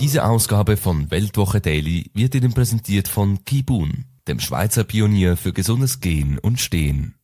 Diese Ausgabe von Weltwoche Daily wird Ihnen präsentiert von Kibun, dem Schweizer Pionier für gesundes Gehen und Stehen.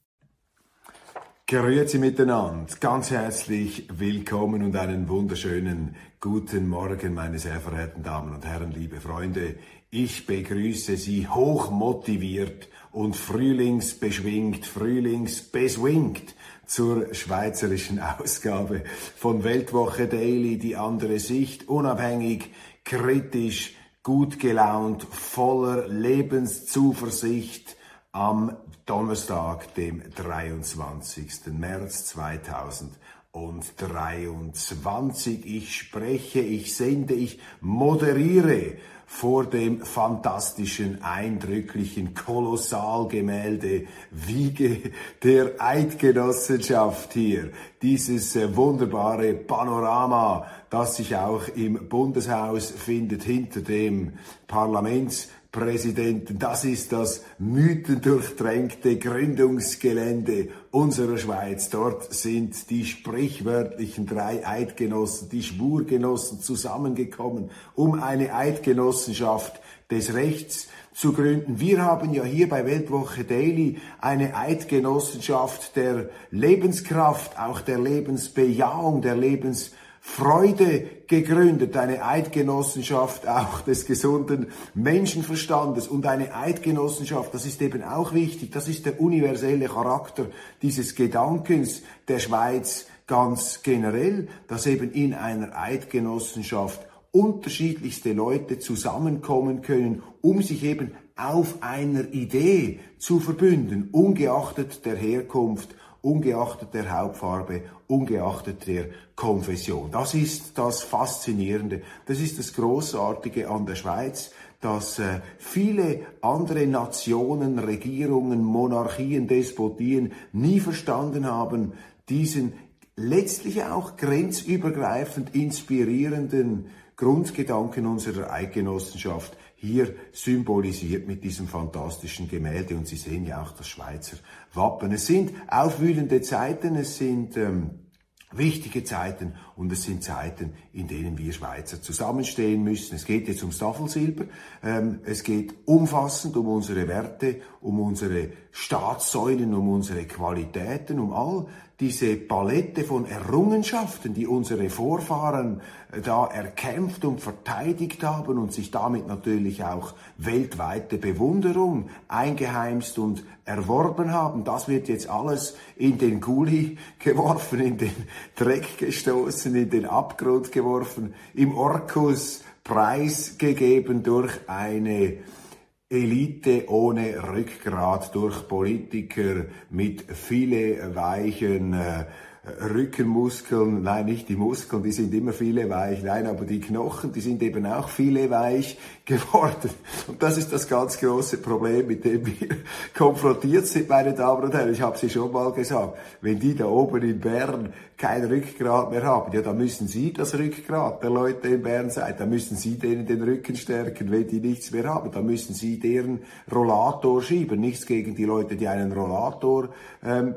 Grüezi miteinander, ganz herzlich willkommen und einen wunderschönen guten Morgen, meine sehr verehrten Damen und Herren, liebe Freunde. Ich begrüße Sie hochmotiviert und frühlingsbeschwingt, frühlingsbeswingt zur schweizerischen Ausgabe von Weltwoche Daily, die andere Sicht, unabhängig, kritisch, gut gelaunt, voller Lebenszuversicht am Donnerstag, dem 23. März 2023. Ich spreche, ich sende, ich moderiere vor dem fantastischen, eindrücklichen Kolossalgemälde Wiege der Eidgenossenschaft hier. Dieses äh, wunderbare Panorama, das sich auch im Bundeshaus findet, hinter dem Parlaments Präsidenten. Das ist das mythendurchtränkte Gründungsgelände unserer Schweiz. Dort sind die sprichwörtlichen drei Eidgenossen, die Schwurgenossen zusammengekommen, um eine Eidgenossenschaft des Rechts zu gründen. Wir haben ja hier bei Weltwoche Daily eine Eidgenossenschaft der Lebenskraft, auch der Lebensbejahung, der Lebens Freude gegründet, eine Eidgenossenschaft auch des gesunden Menschenverstandes und eine Eidgenossenschaft, das ist eben auch wichtig, das ist der universelle Charakter dieses Gedankens der Schweiz ganz generell, dass eben in einer Eidgenossenschaft unterschiedlichste Leute zusammenkommen können, um sich eben auf einer Idee zu verbünden, ungeachtet der Herkunft ungeachtet der Hauptfarbe, ungeachtet der Konfession. Das ist das Faszinierende, das ist das Großartige an der Schweiz, dass äh, viele andere Nationen, Regierungen, Monarchien, Despotien nie verstanden haben, diesen letztlich auch grenzübergreifend inspirierenden Grundgedanken unserer Eidgenossenschaft hier symbolisiert mit diesem fantastischen Gemälde. Und Sie sehen ja auch das Schweizer Wappen. Es sind aufwühlende Zeiten, es sind ähm, wichtige Zeiten und es sind Zeiten, in denen wir Schweizer zusammenstehen müssen. Es geht jetzt ums Tafelsilber, ähm, es geht umfassend um unsere Werte, um unsere Staatssäulen, um unsere Qualitäten, um all diese Palette von Errungenschaften, die unsere Vorfahren äh, da erkämpft und verteidigt haben und sich damit natürlich auch weltweite Bewunderung eingeheimst und erworben haben. Das wird jetzt alles in den Gully geworfen, in den Dreck gestoßen, in den Abgrund geworfen, im Orkus preisgegeben durch eine Elite ohne Rückgrat durch Politiker mit viele weichen äh, Rückenmuskeln, nein, nicht die Muskeln, die sind immer viele weich, nein, aber die Knochen, die sind eben auch viele weich geworden. Und das ist das ganz große Problem, mit dem wir konfrontiert sind, meine Damen und Herren. Ich habe Sie schon mal gesagt, wenn die da oben in Bern kein Rückgrat mehr haben, ja, dann müssen Sie das Rückgrat der Leute in Bern sein, dann müssen Sie denen den Rücken stärken, wenn die nichts mehr haben, dann müssen Sie deren Rollator schieben. Nichts gegen die Leute, die einen Rollator ähm,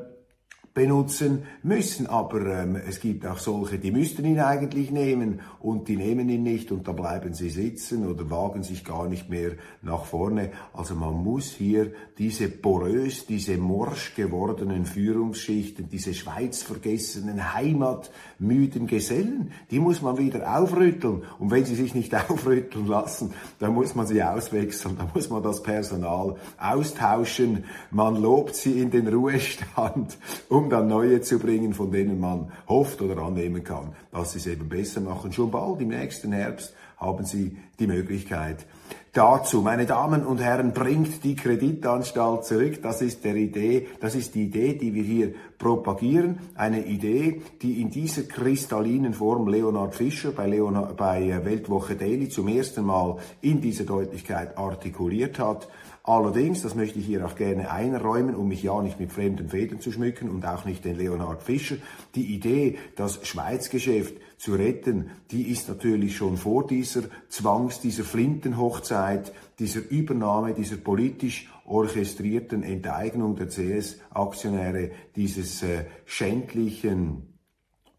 benutzen müssen. Aber ähm, es gibt auch solche, die müssten ihn eigentlich nehmen und die nehmen ihn nicht und da bleiben sie sitzen oder wagen sich gar nicht mehr nach vorne. Also man muss hier diese porös, diese morsch gewordenen Führungsschichten, diese schweizvergessenen, heimatmüden Gesellen, die muss man wieder aufrütteln. Und wenn sie sich nicht aufrütteln lassen, dann muss man sie auswechseln, dann muss man das Personal austauschen. Man lobt sie in den Ruhestand, um um dann neue zu bringen, von denen man hofft oder annehmen kann, dass sie es eben besser machen. Schon bald im nächsten Herbst haben Sie die Möglichkeit dazu. Meine Damen und Herren, bringt die Kreditanstalt zurück. Das ist der Idee, das ist die Idee, die wir hier propagieren. Eine Idee, die in dieser kristallinen Form Leonhard Fischer bei, Leonard, bei Weltwoche Daily zum ersten Mal in dieser Deutlichkeit artikuliert hat. Allerdings, das möchte ich hier auch gerne einräumen, um mich ja nicht mit fremden Federn zu schmücken und auch nicht den Leonhard Fischer, die Idee, das Schweizgeschäft zu retten, die ist natürlich schon vor dieser Zwangs, dieser Flintenhochzeit, dieser Übernahme, dieser politisch orchestrierten Enteignung der CS-Aktionäre, dieses äh, schändlichen,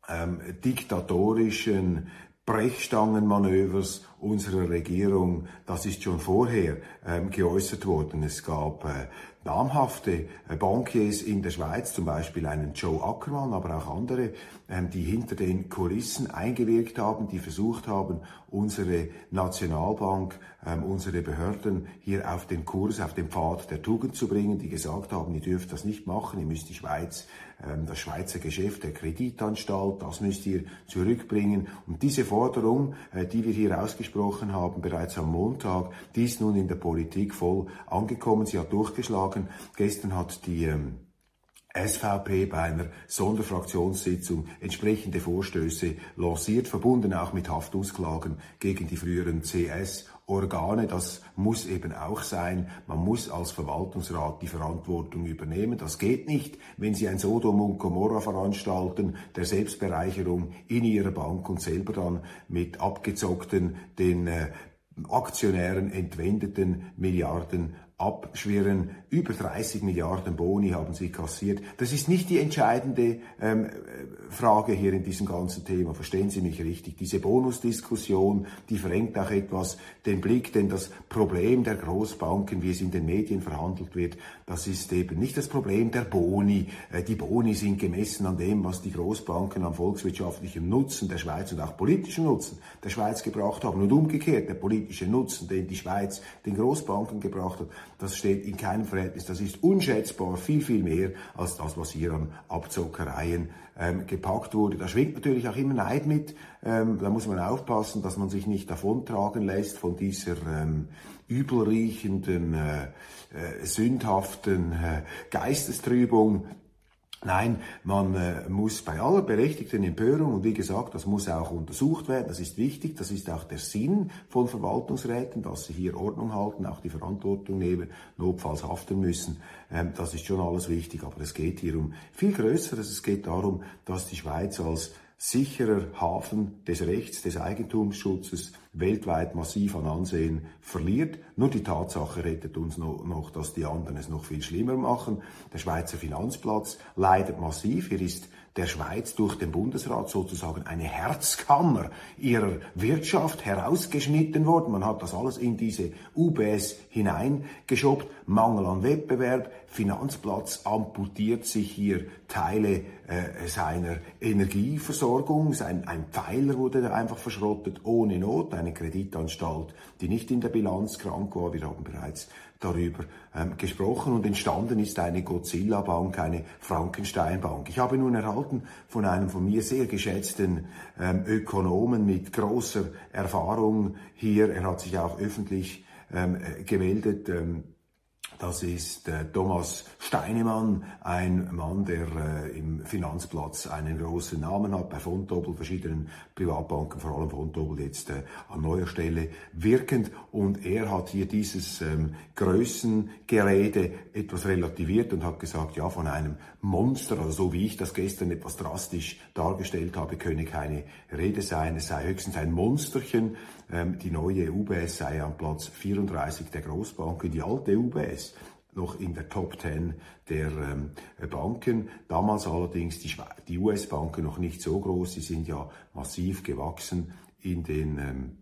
ähm, diktatorischen Brechstangenmanövers unserer Regierung, das ist schon vorher ähm, geäußert worden. Es gab äh, namhafte äh, Bankiers in der Schweiz, zum Beispiel einen Joe Ackermann, aber auch andere, ähm, die hinter den Kulissen eingewirkt haben, die versucht haben, unsere Nationalbank, ähm, unsere Behörden hier auf den Kurs, auf den Pfad der Tugend zu bringen, die gesagt haben, ihr dürft das nicht machen, ihr müsst die Schweiz ähm, das Schweizer Geschäft der Kreditanstalt, das müsst ihr zurückbringen. Und diese Forderung, äh, die wir hier ausgesprochen haben, bereits am Montag, die ist nun in der Politik voll angekommen. Sie hat durchgeschlagen. Gestern hat die ähm, SVP bei einer Sonderfraktionssitzung entsprechende Vorstöße lanciert, verbunden auch mit Haftungsklagen gegen die früheren CS Organe, das muss eben auch sein. Man muss als Verwaltungsrat die Verantwortung übernehmen. Das geht nicht, wenn Sie ein Sodom und Gomorra veranstalten, der Selbstbereicherung in Ihrer Bank und selber dann mit abgezockten, den äh, Aktionären entwendeten Milliarden abschwirren. Über 30 Milliarden Boni haben sie kassiert. Das ist nicht die entscheidende ähm, Frage hier in diesem ganzen Thema. Verstehen Sie mich richtig? Diese Bonusdiskussion, die verengt auch etwas den Blick, denn das Problem der Großbanken, wie es in den Medien verhandelt wird, das ist eben nicht das Problem der Boni. Äh, die Boni sind gemessen an dem, was die Großbanken am volkswirtschaftlichen Nutzen der Schweiz und auch politischen Nutzen der Schweiz gebracht haben und umgekehrt der politische Nutzen, den die Schweiz den Großbanken gebracht hat das steht in keinem Verhältnis. Das ist unschätzbar viel, viel mehr als das, was hier an Abzockereien ähm, gepackt wurde. Da schwingt natürlich auch immer Neid mit. Ähm, da muss man aufpassen, dass man sich nicht davontragen lässt von dieser ähm, übelriechenden, äh, äh, sündhaften äh, Geistestrübung, Nein, man äh, muss bei aller berechtigten Empörung, und wie gesagt, das muss auch untersucht werden, das ist wichtig, das ist auch der Sinn von Verwaltungsräten, dass sie hier Ordnung halten, auch die Verantwortung nehmen, notfalls haften müssen, ähm, das ist schon alles wichtig, aber es geht hier um viel Größeres, es geht darum, dass die Schweiz als sicherer Hafen des Rechts, des Eigentumsschutzes weltweit massiv an Ansehen verliert. Nur die Tatsache rettet uns noch, dass die anderen es noch viel schlimmer machen. Der Schweizer Finanzplatz leidet massiv. Hier ist der Schweiz durch den Bundesrat sozusagen eine Herzkammer ihrer Wirtschaft herausgeschnitten worden. Man hat das alles in diese UBS hineingeschoppt. Mangel an Wettbewerb, Finanzplatz amputiert sich hier Teile äh, seiner Energieversorgung. Sein, ein Pfeiler wurde da einfach verschrottet, ohne Not. Eine Kreditanstalt, die nicht in der Bilanz krank war. Wir haben bereits darüber ähm, gesprochen und entstanden ist eine Godzilla-Bank, eine Frankenstein-Bank. Ich habe nun erhalten von einem von mir sehr geschätzten ähm, Ökonomen mit großer Erfahrung hier, er hat sich auch öffentlich ähm, äh, gemeldet, ähm, das ist äh, Thomas Steinemann, ein Mann, der äh, im Finanzplatz einen großen Namen hat, bei Fontobel, verschiedenen Privatbanken, vor allem Fontobel jetzt äh, an neuer Stelle wirkend. Und er hat hier dieses ähm, Größengerede etwas relativiert und hat gesagt, ja, von einem Monster, also so wie ich das gestern etwas drastisch dargestellt habe, könne keine Rede sein. Es sei höchstens ein Monsterchen. Ähm, die neue UBS sei am Platz 34 der Großbanken, die alte UBS noch in der Top 10 der ähm, Banken. Damals allerdings die, die US-Banken noch nicht so groß, sie sind ja massiv gewachsen in den ähm,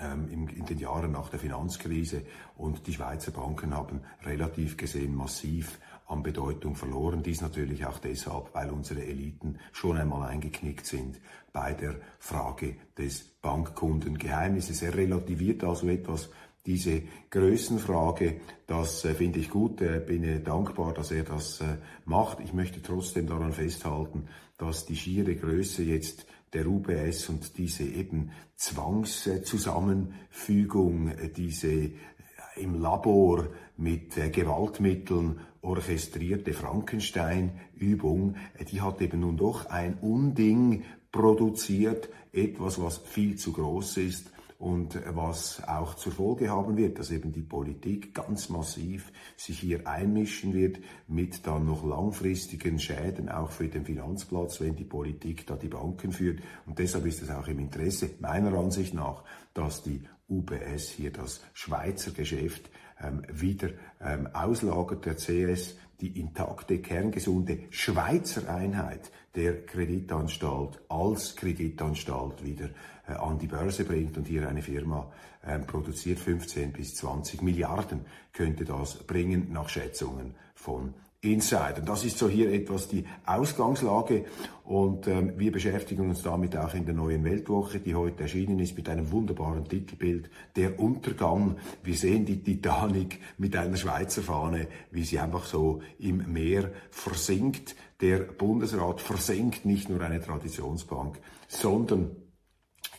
ähm, in, in den Jahren nach der Finanzkrise. Und die Schweizer Banken haben relativ gesehen massiv an Bedeutung verloren. Dies natürlich auch deshalb, weil unsere Eliten schon einmal eingeknickt sind bei der Frage des Bankkundengeheimnisses. Er relativiert also etwas diese Größenfrage, das äh, finde ich gut, äh, bin äh, dankbar, dass er das äh, macht. Ich möchte trotzdem daran festhalten, dass die schiere Größe jetzt der UBS und diese eben Zwangszusammenfügung, äh, diese äh, im Labor mit äh, Gewaltmitteln orchestrierte Frankenstein-Übung, die hat eben nun doch ein Unding produziert, etwas, was viel zu groß ist und was auch zur Folge haben wird, dass eben die Politik ganz massiv sich hier einmischen wird mit dann noch langfristigen Schäden auch für den Finanzplatz, wenn die Politik da die Banken führt. Und deshalb ist es auch im Interesse meiner Ansicht nach, dass die UBS hier das Schweizer Geschäft wieder ähm, auslagert. Der CS die intakte, kerngesunde Schweizer Einheit der Kreditanstalt als Kreditanstalt wieder äh, an die Börse bringt und hier eine Firma äh, produziert 15 bis 20 Milliarden könnte das bringen nach Schätzungen von Insider. Das ist so hier etwas die Ausgangslage und ähm, wir beschäftigen uns damit auch in der neuen Weltwoche, die heute erschienen ist mit einem wunderbaren Titelbild, der Untergang. Wir sehen die Titanic mit einer Schweizer Fahne, wie sie einfach so im Meer versinkt. Der Bundesrat versenkt nicht nur eine Traditionsbank, sondern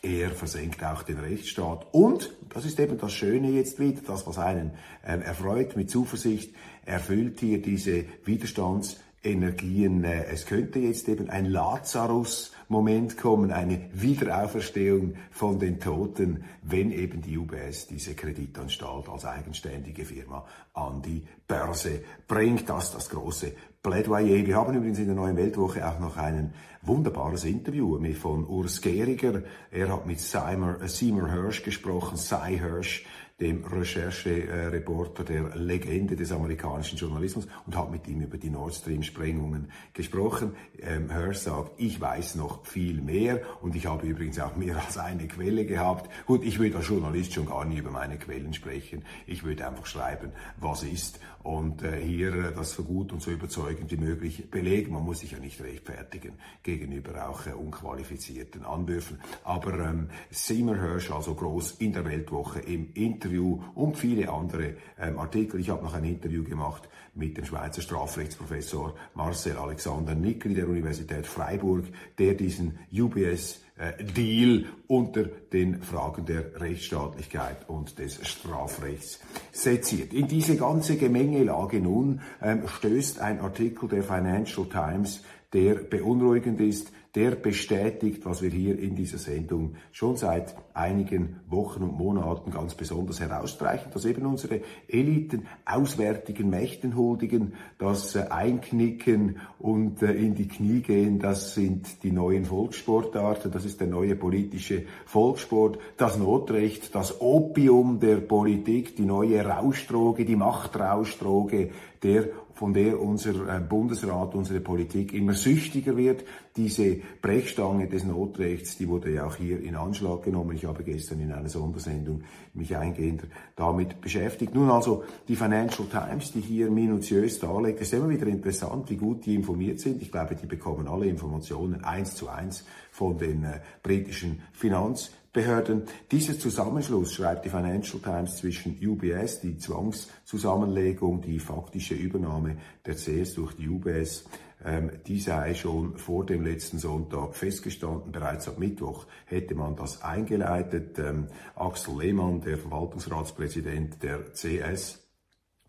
er versenkt auch den Rechtsstaat. Und, das ist eben das Schöne jetzt wieder, das, was einen äh, erfreut mit Zuversicht, erfüllt hier diese Widerstandsenergien. Äh, es könnte jetzt eben ein Lazarus-Moment kommen, eine Wiederauferstehung von den Toten, wenn eben die UBS diese Kreditanstalt als eigenständige Firma an die Börse bringt. Das das große Plädoyer. Wir haben übrigens in der Neuen Weltwoche auch noch ein wunderbares Interview von Urs Gehriger. Er hat mit Seymour, äh, Seymour Hirsch gesprochen, Cy Hirsch, dem Recherchereporter der Legende des amerikanischen Journalismus und habe mit ihm über die Nord Stream Sprengungen gesprochen. Ähm, Hirsch sagt, ich weiß noch viel mehr und ich habe übrigens auch mehr als eine Quelle gehabt. Gut, ich würde als Journalist schon gar nie über meine Quellen sprechen. Ich würde einfach schreiben, was ist und äh, hier äh, das so gut und so überzeugend wie möglich belegen. Man muss sich ja nicht rechtfertigen gegenüber auch äh, unqualifizierten Anwürfen. Aber ähm, Seymour Hirsch, also groß in der Weltwoche im Interview und viele andere ähm, Artikel. Ich habe noch ein Interview gemacht mit dem Schweizer Strafrechtsprofessor Marcel Alexander Nickli der Universität Freiburg, der diesen UBS Deal unter den Fragen der Rechtsstaatlichkeit und des Strafrechts seziert. In diese ganze Gemengelage nun ähm, stößt ein Artikel der Financial Times, der beunruhigend ist, der bestätigt, was wir hier in dieser Sendung schon seit einigen Wochen und Monaten ganz besonders herausstreichen, dass eben unsere Eliten auswärtigen Mächten huldigen, das äh, Einknicken und äh, in die Knie gehen, das sind die neuen Volkssportarten, das ist der neue politische Volkssport, das Notrecht, das Opium der Politik, die neue Rauschdroge, die Machtrauschdroge, der von der unser äh, Bundesrat, unsere Politik immer süchtiger wird. Diese Brechstange des Notrechts, die wurde ja auch hier in Anschlag genommen. Ich habe gestern in einer Sondersendung mich eingehend damit beschäftigt. Nun also die Financial Times, die hier minutiös darlegt. Ist immer wieder interessant, wie gut die informiert sind. Ich glaube, die bekommen alle Informationen eins zu eins von den äh, britischen Finanz Behörden. Dieser Zusammenschluss, schreibt die Financial Times, zwischen UBS, die Zwangszusammenlegung, die faktische Übernahme der CS durch die UBS, ähm, die sei schon vor dem letzten Sonntag festgestanden. Bereits ab Mittwoch hätte man das eingeleitet. Ähm, Axel Lehmann, der Verwaltungsratspräsident der CS,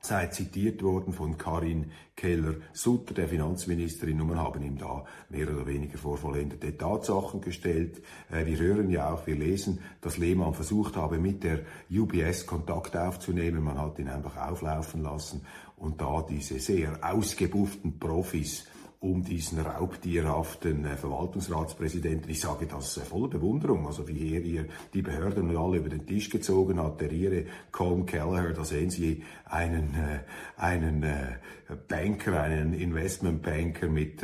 sei zitiert worden von Karin Keller-Sutter, der Finanzministerin, und wir haben ihm da mehr oder weniger vorvollendete Tatsachen gestellt. Äh, wir hören ja auch, wir lesen, dass Lehmann versucht habe, mit der UBS Kontakt aufzunehmen. Man hat ihn einfach auflaufen lassen und da diese sehr ausgebufften Profis um diesen raubtierhaften äh, Verwaltungsratspräsidenten. Ich sage das äh, voller Bewunderung, also wie er hier die Behörden alle über den Tisch gezogen hat, der ihre Colm Kelleher, da sehen Sie einen, äh, einen Banker, einen Investmentbanker mit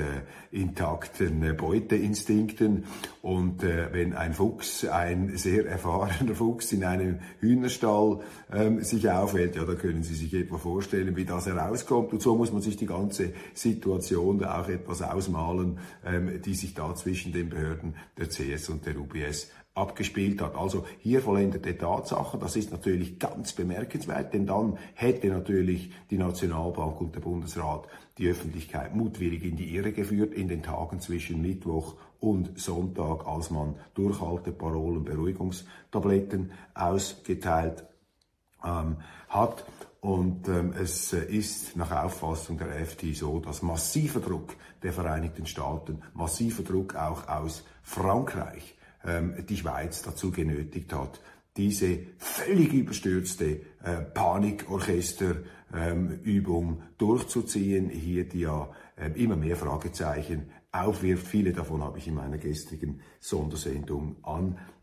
intakten Beuteinstinkten. Und wenn ein Fuchs, ein sehr erfahrener Fuchs in einem Hühnerstall ähm, sich aufhält, ja, da können Sie sich etwa vorstellen, wie das herauskommt. Und so muss man sich die ganze Situation da auch etwas ausmalen, ähm, die sich da zwischen den Behörden der CS und der UBS abgespielt hat. Also hier vollendete Tatsachen, das ist natürlich ganz bemerkenswert, denn dann hätte natürlich die Nationalbank und der Bundesrat die Öffentlichkeit mutwillig in die Irre geführt in den Tagen zwischen Mittwoch und Sonntag, als man Durchhalteparolen, Beruhigungstabletten ausgeteilt ähm, hat. Und ähm, es äh, ist nach Auffassung der FT so, dass massiver Druck der Vereinigten Staaten, massiver Druck auch aus Frankreich, ähm, die Schweiz dazu genötigt hat, diese völlig überstürzte äh, Panikorchesterübung ähm, durchzuziehen, hier die ja äh, immer mehr Fragezeichen aufwirft. Viele davon habe ich in meiner gestrigen Sondersendung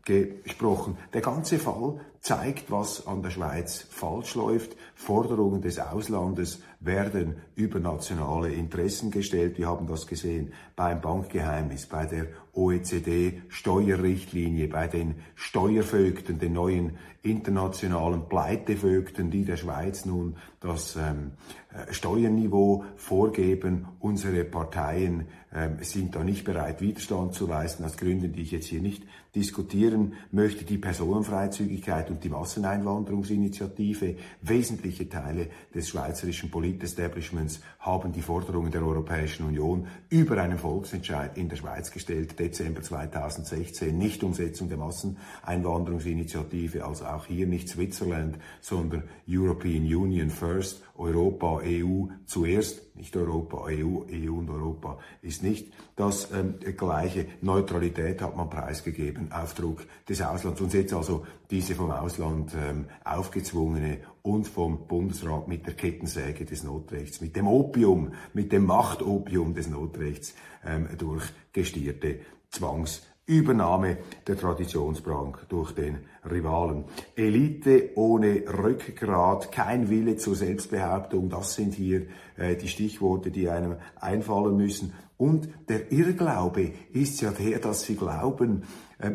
angesprochen. Der ganze Fall zeigt, was an der Schweiz falsch läuft. Forderungen des Auslandes werden über nationale Interessen gestellt. Wir haben das gesehen beim Bankgeheimnis, bei der OECD-Steuerrichtlinie, bei den Steuervögten, den neuen internationalen Pleitevögten, die der Schweiz nun das ähm, äh, Steuerniveau vorgeben. Unsere Parteien ähm, sind da nicht bereit, Widerstand zu leisten, aus Gründen, die ich jetzt hier nicht diskutieren möchte. Die Personenfreizügigkeit und die Masseneinwanderungsinitiative, wesentliche Teile des schweizerischen Politestablishments haben die Forderungen der Europäischen Union über einen Volksentscheid in der Schweiz gestellt, Dezember 2016, nicht Umsetzung der Masseneinwanderungsinitiative, also auch hier nicht Switzerland, sondern European Union First, Europa, EU zuerst, nicht Europa, EU, EU und Europa ist nicht das ähm, gleiche. Neutralität hat man preisgegeben auf Druck des Auslands. Und jetzt also diese vom Ausland ähm, aufgezwungene und vom Bundesrat mit der Kettensäge des Notrechts, mit dem Opium, mit dem Machtopium des Notrechts ähm, durchgestierte Zwangs Übernahme der Traditionsbank durch den Rivalen. Elite ohne Rückgrat, kein Wille zur Selbstbehauptung, das sind hier äh, die Stichworte, die einem einfallen müssen. Und der Irrglaube ist ja der, dass sie glauben,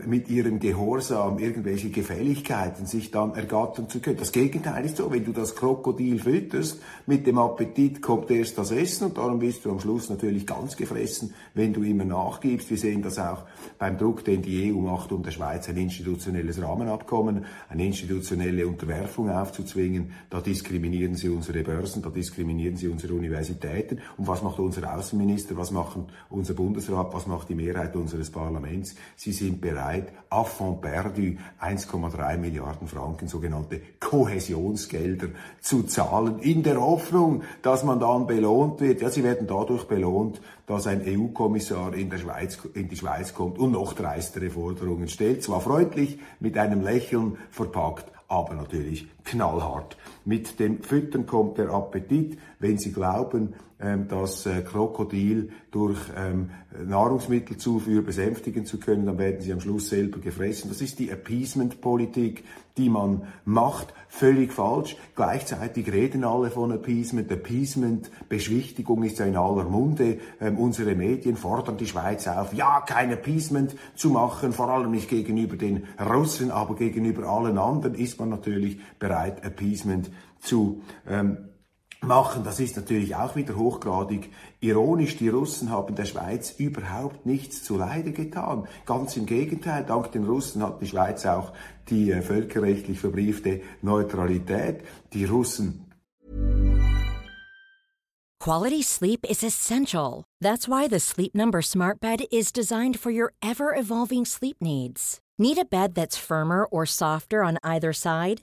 mit ihrem Gehorsam irgendwelche Gefälligkeiten sich dann ergattern zu können. Das Gegenteil ist so, wenn du das Krokodil fütterst, mit dem Appetit kommt erst das Essen und darum bist du am Schluss natürlich ganz gefressen, wenn du immer nachgibst. Wir sehen das auch beim Druck, den die EU macht, um der Schweiz ein institutionelles Rahmenabkommen, eine institutionelle Unterwerfung aufzuzwingen. Da diskriminieren sie unsere Börsen, da diskriminieren sie unsere Universitäten. Und was macht unser Außenminister, was macht unser Bundesrat, was macht die Mehrheit unseres Parlaments? Sie sind bereit, bereit, Affront perdu 1,3 Milliarden Franken sogenannte Kohäsionsgelder zu zahlen, in der Hoffnung, dass man dann belohnt wird. Ja, sie werden dadurch belohnt, dass ein EU-Kommissar in, in die Schweiz kommt und noch dreistere Forderungen stellt. Zwar freundlich, mit einem Lächeln verpackt, aber natürlich knallhart. Mit dem Füttern kommt der Appetit. Wenn Sie glauben, das äh, Krokodil durch ähm, Nahrungsmittelzufuhr besänftigen zu können, dann werden sie am Schluss selber gefressen. Das ist die Appeasement-Politik, die man macht. Völlig falsch. Gleichzeitig reden alle von Appeasement. Appeasement, Beschwichtigung ist ja in aller Munde. Ähm, unsere Medien fordern die Schweiz auf, ja, kein Appeasement zu machen, vor allem nicht gegenüber den Russen, aber gegenüber allen anderen ist man natürlich bereit, Appeasement zu ähm, machen. Das ist natürlich auch wieder hochgradig ironisch. Die Russen haben der Schweiz überhaupt nichts zu Leide getan. Ganz im Gegenteil, dank den Russen hat die Schweiz auch die äh, völkerrechtlich verbriefte Neutralität. Die Russen Quality sleep is essential. That's why the Sleep Number Smart Bed is designed for your ever evolving sleep needs. Need a bed that's firmer or softer on either side?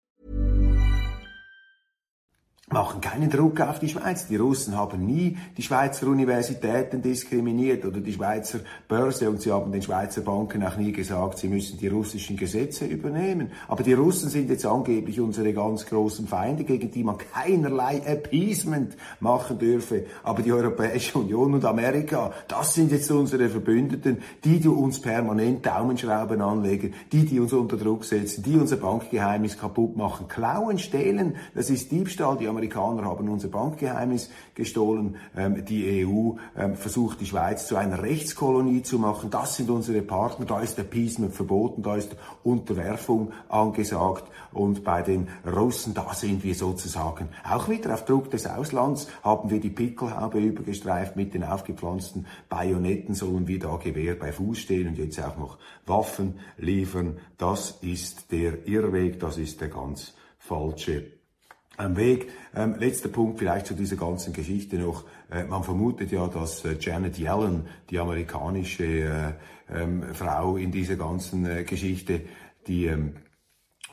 machen keinen Druck auf die Schweiz. Die Russen haben nie die Schweizer Universitäten diskriminiert oder die Schweizer Börse und sie haben den Schweizer Banken auch nie gesagt, sie müssen die russischen Gesetze übernehmen. Aber die Russen sind jetzt angeblich unsere ganz großen Feinde, gegen die man keinerlei Appeasement machen dürfe. Aber die Europäische Union und Amerika, das sind jetzt unsere Verbündeten, die, die uns permanent Daumenschrauben anlegen, die, die uns unter Druck setzen, die unser Bankgeheimnis kaputt machen. Klauen, stehlen, das ist Diebstahl. Die Amerikaner haben unser Bankgeheimnis gestohlen. Ähm, die EU ähm, versucht, die Schweiz zu einer Rechtskolonie zu machen. Das sind unsere Partner. Da ist Appeasement verboten, da ist Unterwerfung angesagt. Und bei den Russen, da sind wir sozusagen auch wieder auf Druck des Auslands, haben wir die Pickelhaube übergestreift mit den aufgepflanzten Bajonetten, sollen wir da Gewehr bei Fuß stehen und jetzt auch noch Waffen liefern. Das ist der Irrweg, das ist der ganz falsche am Weg. Ähm, letzter Punkt vielleicht zu dieser ganzen Geschichte noch. Äh, man vermutet ja, dass äh, Janet Yellen, die amerikanische äh, ähm, Frau in dieser ganzen äh, Geschichte, die ähm,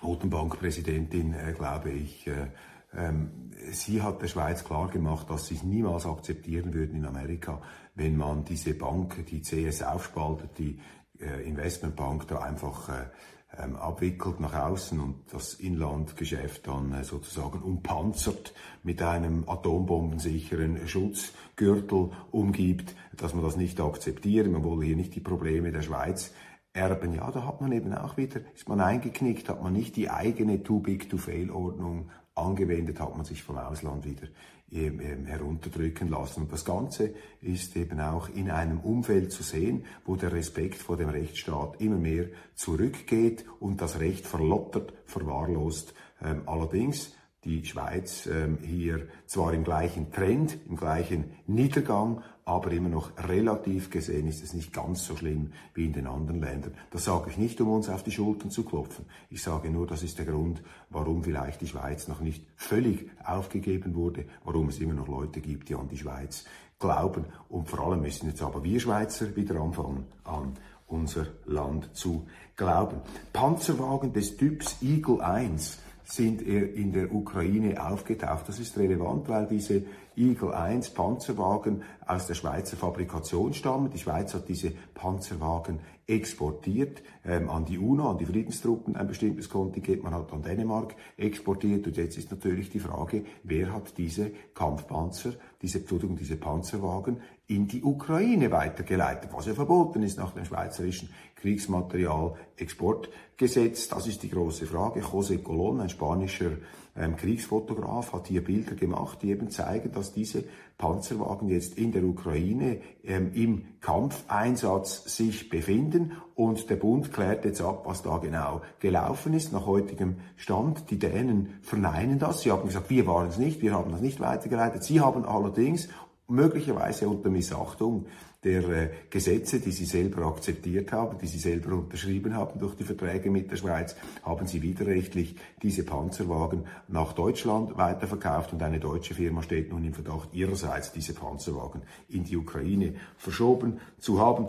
Notenbankpräsidentin, äh, glaube ich, äh, ähm, sie hat der Schweiz klar gemacht, dass sie es niemals akzeptieren würden in Amerika, wenn man diese Bank, die CS aufspaltet, die Investmentbank da einfach ähm, abwickelt nach außen und das Inlandgeschäft dann äh, sozusagen umpanzert mit einem atombombensicheren Schutzgürtel umgibt, dass man das nicht akzeptiert. Man wolle hier nicht die Probleme der Schweiz erben. Ja, da hat man eben auch wieder, ist man eingeknickt, hat man nicht die eigene Too Big to Fail Ordnung angewendet, hat man sich vom Ausland wieder herunterdrücken lassen. Und das Ganze ist eben auch in einem Umfeld zu sehen, wo der Respekt vor dem Rechtsstaat immer mehr zurückgeht und das Recht verlottert, verwahrlost. Ähm, allerdings die Schweiz ähm, hier zwar im gleichen Trend, im gleichen Niedergang, aber immer noch relativ gesehen ist es nicht ganz so schlimm wie in den anderen Ländern. Das sage ich nicht, um uns auf die Schultern zu klopfen. Ich sage nur, das ist der Grund, warum vielleicht die Schweiz noch nicht völlig aufgegeben wurde, warum es immer noch Leute gibt, die an die Schweiz glauben. Und vor allem müssen jetzt aber wir Schweizer wieder anfangen, an unser Land zu glauben. Panzerwagen des Typs Eagle 1 sind in der Ukraine aufgetaucht. Das ist relevant, weil diese Eagle 1 Panzerwagen aus der Schweizer Fabrikation stammen. Die Schweiz hat diese Panzerwagen exportiert ähm, an die UNO, an die Friedenstruppen, ein bestimmtes Kontingent. Man hat an Dänemark exportiert. Und jetzt ist natürlich die Frage, wer hat diese Kampfpanzer, diese, Entschuldigung, diese Panzerwagen in die Ukraine weitergeleitet, was ja verboten ist nach dem schweizerischen Kriegsmaterialexportgesetz. Das ist die große Frage. José Colón, ein spanischer ähm, Kriegsfotograf, hat hier Bilder gemacht, die eben zeigen, dass diese Panzerwagen jetzt in der Ukraine ähm, im Kampfeinsatz sich befinden und der Bund klärt jetzt ab, was da genau gelaufen ist nach heutigem Stand. Die Dänen verneinen das. Sie haben gesagt, wir waren es nicht, wir haben das nicht weitergeleitet. Sie haben allerdings möglicherweise unter Missachtung der äh, Gesetze, die sie selber akzeptiert haben, die sie selber unterschrieben haben durch die Verträge mit der Schweiz, haben sie widerrechtlich diese Panzerwagen nach Deutschland weiterverkauft und eine deutsche Firma steht nun im Verdacht, ihrerseits diese Panzerwagen in die Ukraine verschoben zu haben.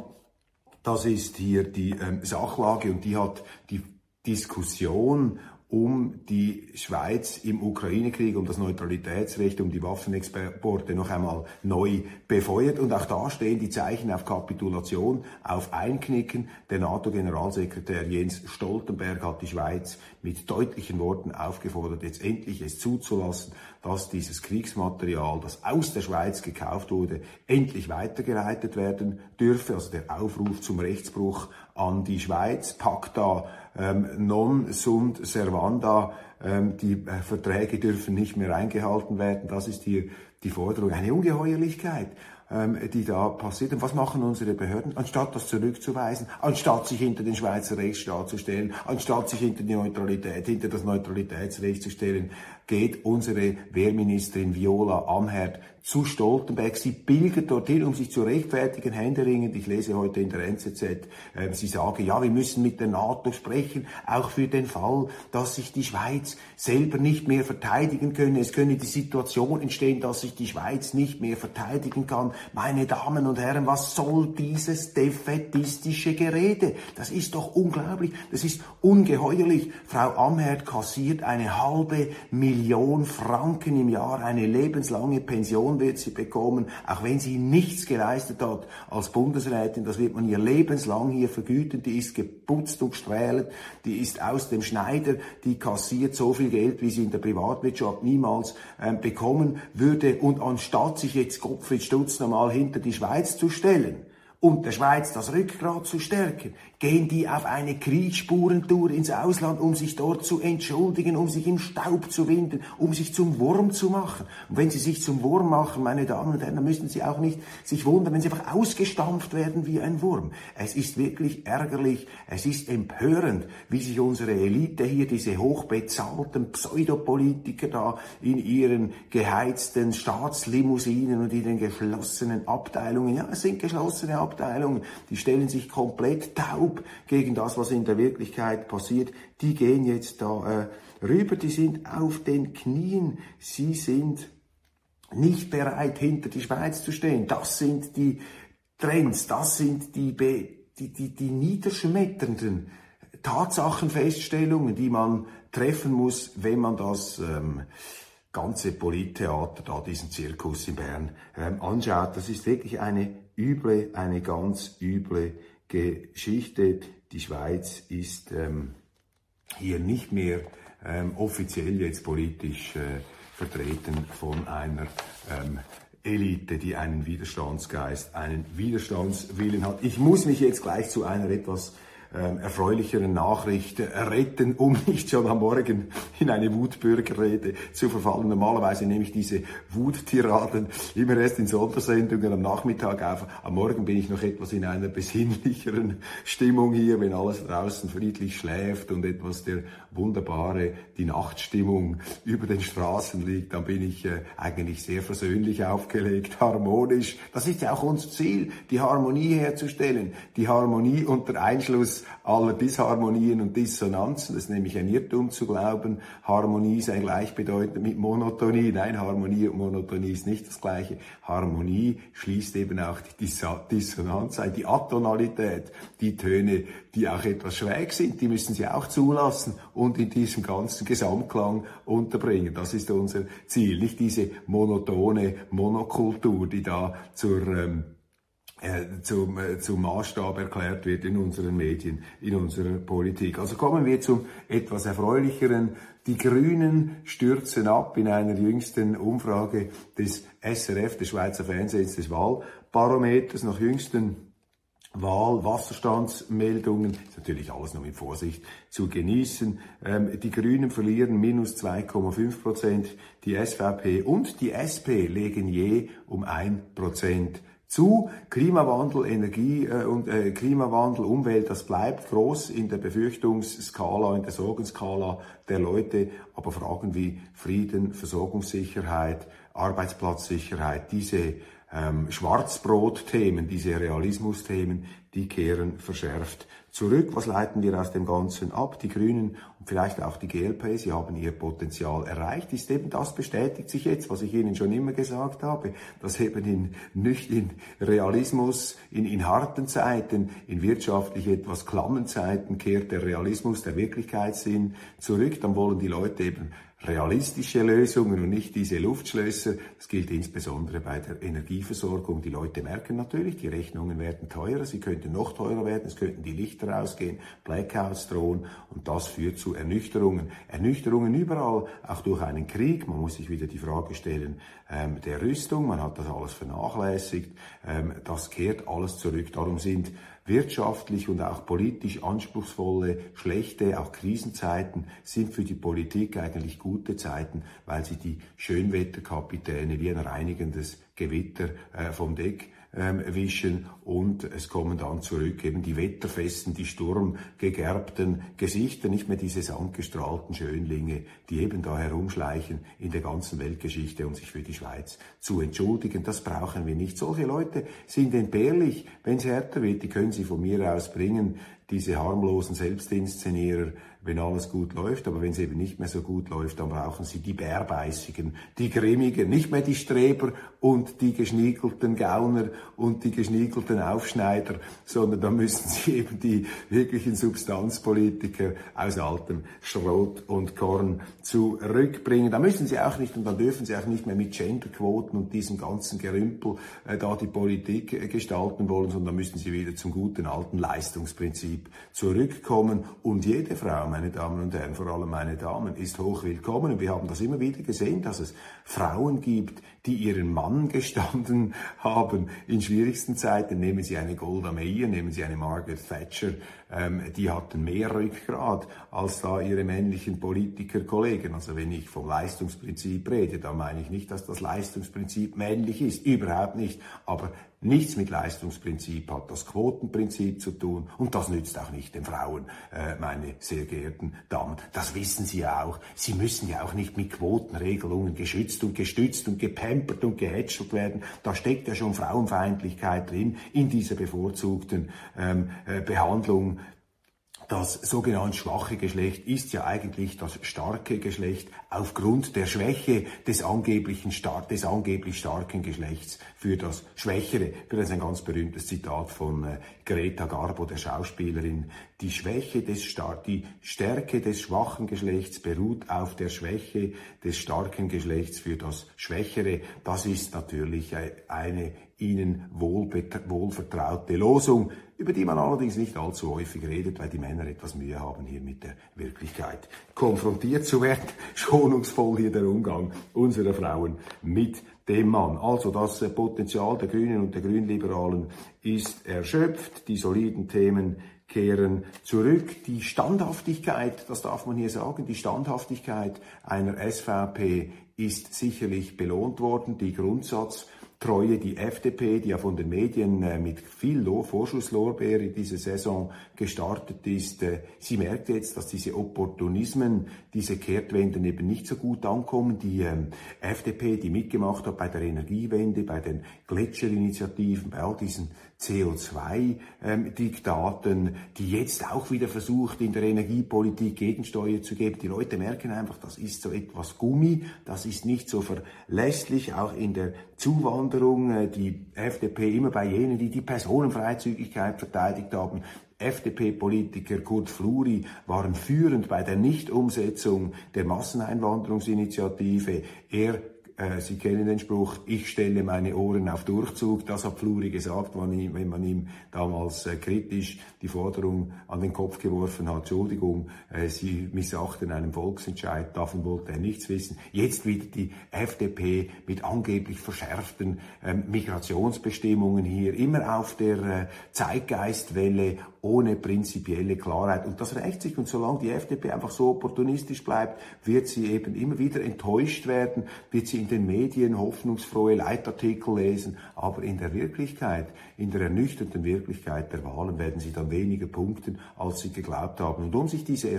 Das ist hier die ähm, Sachlage und die hat die Diskussion um die Schweiz im Ukraine-Krieg, um das Neutralitätsrecht, um die Waffenexporte noch einmal neu befeuert. Und auch da stehen die Zeichen auf Kapitulation, auf Einknicken. Der NATO-Generalsekretär Jens Stoltenberg hat die Schweiz mit deutlichen Worten aufgefordert, jetzt endlich es zuzulassen, dass dieses Kriegsmaterial, das aus der Schweiz gekauft wurde, endlich weitergeleitet werden dürfe. Also der Aufruf zum Rechtsbruch an die Schweiz, Pacta ähm, non sunt servanda, ähm, die äh, Verträge dürfen nicht mehr eingehalten werden. Das ist hier die Forderung. Eine Ungeheuerlichkeit ähm, die da passiert. Und was machen unsere Behörden? Anstatt das zurückzuweisen, anstatt sich hinter den Schweizer Rechtsstaat zu stellen, anstatt sich hinter die Neutralität, hinter das Neutralitätsrecht zu stellen, geht unsere Wehrministerin Viola Amherd zu Stoltenberg. Sie pilgert dorthin, um sich zu rechtfertigen, händeringend. Ich lese heute in der NZZ, äh, sie sage, ja, wir müssen mit der NATO sprechen, auch für den Fall, dass sich die Schweiz selber nicht mehr verteidigen könne. Es könne die Situation entstehen, dass sich die Schweiz nicht mehr verteidigen kann. Meine Damen und Herren, was soll dieses defetistische Gerede? Das ist doch unglaublich, das ist ungeheuerlich. Frau Amherd kassiert eine halbe Million Million Franken im Jahr, eine lebenslange Pension wird sie bekommen, auch wenn sie nichts geleistet hat als Bundesrätin, das wird man ihr lebenslang hier vergüten, die ist geputzt und gestrahlt, die ist aus dem Schneider, die kassiert so viel Geld, wie sie in der Privatwirtschaft niemals ähm, bekommen würde. Und anstatt sich jetzt Gottfried Stutz nochmal hinter die Schweiz zu stellen, und der Schweiz das Rückgrat zu stärken, gehen die auf eine Kriegsspurentour ins Ausland, um sich dort zu entschuldigen, um sich im Staub zu winden, um sich zum Wurm zu machen. Und wenn sie sich zum Wurm machen, meine Damen und Herren, dann müssen sie auch nicht sich wundern, wenn sie einfach ausgestampft werden wie ein Wurm. Es ist wirklich ärgerlich, es ist empörend, wie sich unsere Elite hier, diese hochbezahlten Pseudopolitiker da in ihren geheizten Staatslimousinen und in den geschlossenen Abteilungen, ja, es sind geschlossene Abteilungen, die stellen sich komplett taub gegen das, was in der Wirklichkeit passiert. Die gehen jetzt da äh, rüber, die sind auf den Knien, sie sind nicht bereit, hinter die Schweiz zu stehen. Das sind die Trends, das sind die, die, die, die niederschmetternden Tatsachenfeststellungen, die man treffen muss, wenn man das ähm, ganze Polittheater, da diesen Zirkus in Bern ähm, anschaut. Das ist wirklich eine üble, eine ganz üble Geschichte. Die Schweiz ist ähm, hier nicht mehr ähm, offiziell jetzt politisch äh, vertreten von einer ähm, Elite, die einen Widerstandsgeist, einen Widerstandswillen hat. Ich muss mich jetzt gleich zu einer etwas ähm, erfreulicheren Nachricht retten, um nicht schon am Morgen in eine Wutbürgerrede zu verfallen. Normalerweise nehme ich diese Wuttiraden immer erst in Sondersendungen am Nachmittag auf. Am Morgen bin ich noch etwas in einer besinnlicheren Stimmung hier, wenn alles draußen friedlich schläft und etwas der wunderbare, die Nachtstimmung über den Straßen liegt, dann bin ich äh, eigentlich sehr versöhnlich aufgelegt, harmonisch. Das ist ja auch unser Ziel, die Harmonie herzustellen. Die Harmonie unter Einschluss aller Disharmonien und Dissonanzen. Das ist nämlich ein Irrtum zu glauben, Harmonie sei gleichbedeutend mit Monotonie. Nein, Harmonie und Monotonie ist nicht das Gleiche. Harmonie schließt eben auch die Dissonanz ein, die Atonalität, die Töne, die auch etwas schräg sind, die müssen sie auch zulassen und in diesem ganzen Gesamtklang unterbringen. Das ist unser Ziel, nicht diese monotone Monokultur, die da zur ähm, äh, zum, äh, zum Maßstab erklärt wird in unseren Medien, in unserer Politik. Also kommen wir zum etwas erfreulicheren. Die Grünen stürzen ab in einer jüngsten Umfrage des SRF, des Schweizer Fernsehens, des Wahlbarometers, nach jüngsten Wahlwasserstandsmeldungen, ist natürlich alles noch mit Vorsicht zu genießen. Ähm, die Grünen verlieren minus 2,5 Prozent, die SVP und die SP legen je um ein Prozent zu. Klimawandel, Energie äh, und äh, Klimawandel, Umwelt, das bleibt groß in der Befürchtungsskala, in der Sorgenskala der Leute. Aber Fragen wie Frieden, Versorgungssicherheit, Arbeitsplatzsicherheit, diese ähm, Schwarzbrot-Themen, diese Realismus-Themen, die kehren verschärft zurück. Was leiten wir aus dem Ganzen ab? Die Grünen und vielleicht auch die GLP, sie haben ihr Potenzial erreicht. Ist eben das bestätigt sich jetzt, was ich Ihnen schon immer gesagt habe, dass eben in, nicht in Realismus, in, in harten Zeiten, in wirtschaftlich etwas klammen Zeiten kehrt der Realismus, der Wirklichkeitssinn zurück. Dann wollen die Leute eben realistische Lösungen und nicht diese Luftschlösser. Das gilt insbesondere bei der Energieversorgung. Die Leute merken natürlich, die Rechnungen werden teurer, sie könnten noch teurer werden, es könnten die Lichter ausgehen, Blackouts drohen und das führt zu Ernüchterungen. Ernüchterungen überall, auch durch einen Krieg. Man muss sich wieder die Frage stellen ähm, der Rüstung, man hat das alles vernachlässigt, ähm, das kehrt alles zurück. Darum sind wirtschaftlich und auch politisch anspruchsvolle, schlechte, auch Krisenzeiten sind für die Politik eigentlich gute Zeiten, weil sie die Schönwetterkapitäne wie ein reinigendes Gewitter äh, vom Deck ähm, wischen und es kommen dann zurück eben die wetterfesten, die sturmgegerbten Gesichter, nicht mehr diese sandgestrahlten Schönlinge, die eben da herumschleichen in der ganzen Weltgeschichte, um sich für die Schweiz zu entschuldigen. Das brauchen wir nicht. Solche Leute sind entbehrlich, wenn es härter wird, die können sie von mir aus bringen diese harmlosen Selbstinszenierer wenn alles gut läuft, aber wenn es eben nicht mehr so gut läuft, dann brauchen sie die Bärbeißigen, die Grimmigen, nicht mehr die Streber und die geschniegelten Gauner und die geschniegelten Aufschneider, sondern da müssen sie eben die wirklichen Substanzpolitiker aus altem Schrot und Korn zurückbringen. Da müssen sie auch nicht und dann dürfen sie auch nicht mehr mit Genderquoten und diesem ganzen Gerümpel äh, da die Politik äh, gestalten wollen, sondern da müssen sie wieder zum guten alten Leistungsprinzip zurückkommen und jede Frau meine Damen und Herren, vor allem meine Damen, ist hoch willkommen. Und wir haben das immer wieder gesehen, dass es Frauen gibt, die ihren Mann gestanden haben in schwierigsten Zeiten. Nehmen Sie eine Golda Meir, nehmen Sie eine Margaret Thatcher, ähm, die hatten mehr Rückgrat als da ihre männlichen Politikerkollegen. Also wenn ich vom Leistungsprinzip rede, dann meine ich nicht, dass das Leistungsprinzip männlich ist, überhaupt nicht. Aber nichts mit Leistungsprinzip hat das Quotenprinzip zu tun und das nützt auch nicht den Frauen, äh, meine sehr geehrten Damen. Das wissen Sie ja auch. Sie müssen ja auch nicht mit Quotenregelungen geschützt und gestützt und gepampert und gehätschelt werden. Da steckt ja schon Frauenfeindlichkeit drin in dieser bevorzugten ähm, äh, Behandlung das sogenannte schwache Geschlecht ist ja eigentlich das starke Geschlecht aufgrund der Schwäche des angeblichen des angeblich starken Geschlechts für das Schwächere. Das ist ein ganz berühmtes Zitat von äh, Greta Garbo, der Schauspielerin. Die Schwäche des Star die Stärke des schwachen Geschlechts beruht auf der Schwäche des starken Geschlechts für das Schwächere. Das ist natürlich äh, eine ihnen wohlvertraute Losung über die man allerdings nicht allzu häufig redet, weil die Männer etwas Mühe haben, hier mit der Wirklichkeit konfrontiert zu werden. Schonungsvoll hier der Umgang unserer Frauen mit dem Mann. Also das Potenzial der Grünen und der Grünliberalen ist erschöpft. Die soliden Themen kehren zurück. Die Standhaftigkeit, das darf man hier sagen, die Standhaftigkeit einer SVP ist sicherlich belohnt worden. Die Grundsatz Treue die FDP, die ja von den Medien äh, mit viel Vorschusslorbeer in diese Saison gestartet ist. Äh, sie merkt jetzt, dass diese Opportunismen, diese Kehrtwenden eben nicht so gut ankommen. Die ähm, FDP, die mitgemacht hat bei der Energiewende, bei den Gletscherinitiativen, bei all diesen CO2-Diktaten, ähm, die jetzt auch wieder versucht, in der Energiepolitik Gegensteuer zu geben. Die Leute merken einfach, das ist so etwas Gummi, das ist nicht so verlässlich, auch in der Zuwanderung. Äh, die FDP immer bei jenen, die die Personenfreizügigkeit verteidigt haben, FDP-Politiker Kurt Fluri waren führend bei der Nichtumsetzung der Masseneinwanderungsinitiative. Er äh, Sie kennen den Spruch, ich stelle meine Ohren auf Durchzug. Das hat Fluri gesagt, wenn man ihm damals äh, kritisch die Forderung an den Kopf geworfen hat. Entschuldigung, äh, Sie missachten einen Volksentscheid, davon wollte er nichts wissen. Jetzt wieder die FDP mit angeblich verschärften ähm, Migrationsbestimmungen hier, immer auf der Zeitgeistwelle ohne prinzipielle Klarheit. Und das rächt sich. Und solange die FDP einfach so opportunistisch bleibt, wird sie eben immer wieder enttäuscht werden, wird sie in den Medien hoffnungsfrohe Leitartikel lesen. Aber in der Wirklichkeit, in der ernüchternden Wirklichkeit der Wahlen werden sie dann weniger punkten, als sie geglaubt haben. Und um sich diese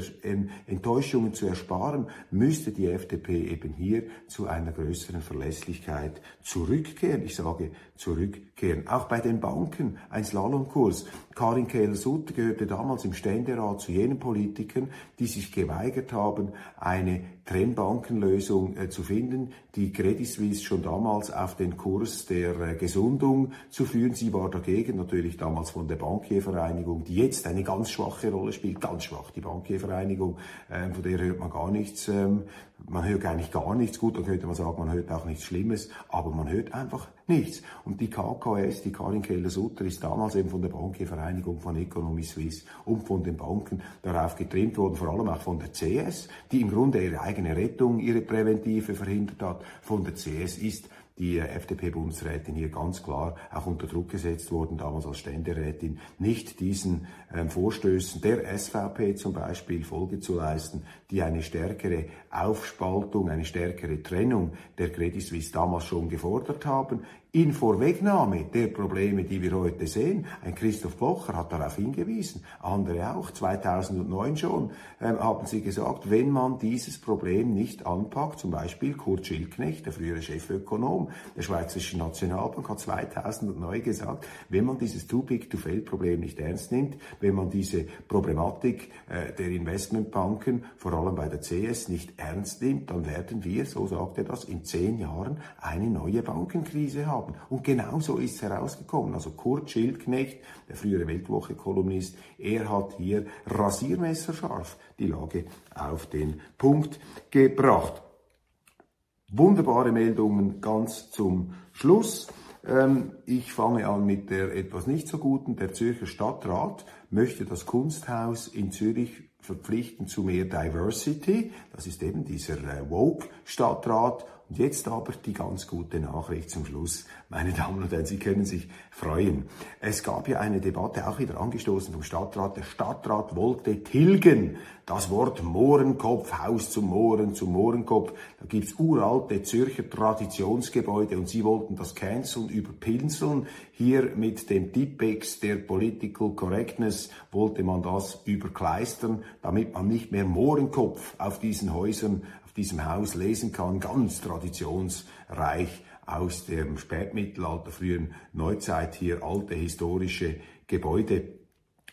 Enttäuschungen zu ersparen, müsste die FDP eben hier zu einer größeren Verlässlichkeit zurückkehren. Ich sage zurückkehren. Auch bei den Banken ein Slalomkurs. Karin Kehl-Sutter gehörte damals im Ständerat zu jenen Politikern, die sich geweigert haben, eine Trennbankenlösung äh, zu finden, die Credit Suisse schon damals auf den Kurs der äh, Gesundung zu führen. Sie war dagegen, natürlich damals von der Bankiervereinigung, die jetzt eine ganz schwache Rolle spielt, ganz schwach, die Bankiervereinigung, äh, von der hört man gar nichts, ähm, man hört eigentlich gar nichts, gut, dann könnte man sagen, man hört auch nichts Schlimmes, aber man hört einfach nichts. Und die KKS, die Karin Keller-Sutter, ist damals eben von der Bankiervereinigung von Economy Suisse und von den Banken darauf getrimmt worden, vor allem auch von der CS, die im Grunde ihre eigene Rettung, ihre Präventive verhindert hat. Von der CS ist die FDP-Bundesrätin hier ganz klar auch unter Druck gesetzt worden, damals als Ständerätin, nicht diesen ähm, Vorstößen der SVP zum Beispiel Folge zu leisten, die eine stärkere Aufspaltung, eine stärkere Trennung der Credit Suisse damals schon gefordert haben. In Vorwegnahme der Probleme, die wir heute sehen. Ein Christoph Blocher hat darauf hingewiesen, andere auch, 2009 schon, ähm, haben sie gesagt, wenn man dieses Problem nicht anpackt, zum Beispiel Kurt Schildknecht, der frühere Chefökonom der Schweizerischen Nationalbank, hat 2009 gesagt, wenn man dieses Too-Big-to-Fail-Problem nicht ernst nimmt, wenn man diese Problematik äh, der Investmentbanken, vor allem bei der CS, nicht ernst nimmt, dann werden wir, so sagt er das, in zehn Jahren eine neue Bankenkrise haben haben. Und genau so ist es herausgekommen. Also Kurt Schildknecht, der frühere Weltwoche-Kolumnist, er hat hier rasiermesserscharf die Lage auf den Punkt gebracht. Wunderbare Meldungen ganz zum Schluss. Ähm, ich fange an mit der etwas nicht so guten. Der Zürcher Stadtrat möchte das Kunsthaus in Zürich verpflichten zu mehr Diversity. Das ist eben dieser äh, Woke-Stadtrat und jetzt aber die ganz gute Nachricht zum Schluss, meine Damen und Herren, Sie können sich freuen. Es gab ja eine Debatte, auch wieder angestoßen vom Stadtrat. Der Stadtrat wollte tilgen das Wort Mohrenkopf, Haus zum Mohren, zum Mohrenkopf. Da gibt's uralte Zürcher Traditionsgebäude und Sie wollten das canceln, überpinseln. Hier mit dem Tipex der Political Correctness wollte man das überkleistern, damit man nicht mehr Mohrenkopf auf diesen Häusern diesem Haus lesen kann, ganz traditionsreich aus dem Spätmittelalter, frühen Neuzeit hier alte historische Gebäude.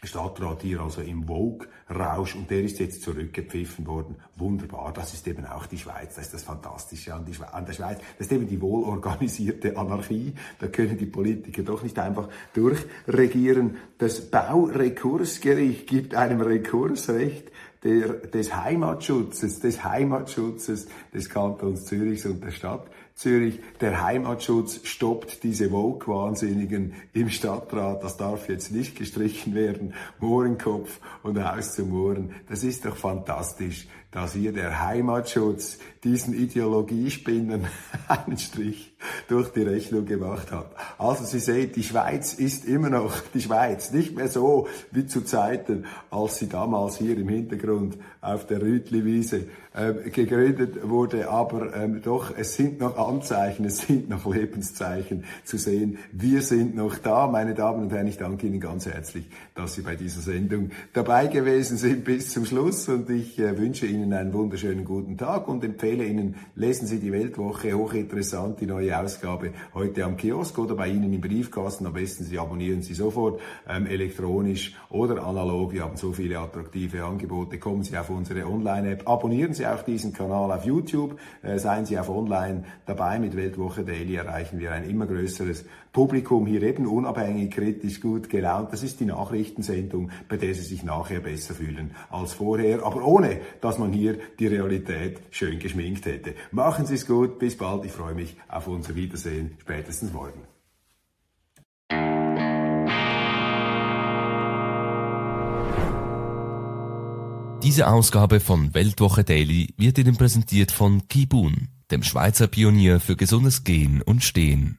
Stadtrat hier also im Vogue-Rausch und der ist jetzt zurückgepfiffen worden. Wunderbar, das ist eben auch die Schweiz, das ist das Fantastische an, an der Schweiz. Das ist eben die wohlorganisierte Anarchie, da können die Politiker doch nicht einfach durchregieren. Das Baurekursgericht gibt einem Rekursrecht der, des Heimatschutzes, des Heimatschutzes des Kantons Zürichs und der Stadt Zürich. Der Heimatschutz stoppt diese Woke-Wahnsinnigen im Stadtrat. Das darf jetzt nicht gestrichen werden. Mohrenkopf und Haus zu Mohren. Das ist doch fantastisch, dass hier der Heimatschutz diesen Ideologiespinnen einen Strich durch die Rechnung gemacht hat. Also Sie sehen, die Schweiz ist immer noch die Schweiz. Nicht mehr so wie zu Zeiten, als sie damals hier im Hintergrund auf der Rütliwiese äh, gegründet wurde. Aber ähm, doch, es sind noch Anzeichen, es sind noch Lebenszeichen zu sehen. Wir sind noch da, meine Damen und Herren. Ich danke Ihnen ganz herzlich, dass Sie bei dieser Sendung dabei gewesen sind bis zum Schluss. Und ich äh, wünsche Ihnen einen wunderschönen guten Tag und empfehle Ihnen, lesen Sie die Weltwoche, hochinteressant, die neue Ausgabe heute am Kiosk oder bei Ihnen im Briefkasten. Am besten Sie abonnieren Sie sofort ähm, elektronisch oder analog. Wir haben so viele attraktive Angebote. Kommen Sie auf unsere Online-App, abonnieren Sie auch diesen Kanal auf YouTube, äh, seien Sie auf Online dabei. Mit Weltwoche Daily erreichen wir ein immer größeres Publikum hier eben unabhängig, kritisch, gut gelaunt. Das ist die Nachrichtensendung, bei der Sie sich nachher besser fühlen als vorher, aber ohne, dass man hier die Realität schön geschminkt hätte. Machen Sie es gut, bis bald. Ich freue mich auf unser Wiedersehen, spätestens morgen. Diese Ausgabe von Weltwoche Daily wird Ihnen präsentiert von Kibun, dem Schweizer Pionier für gesundes Gehen und Stehen.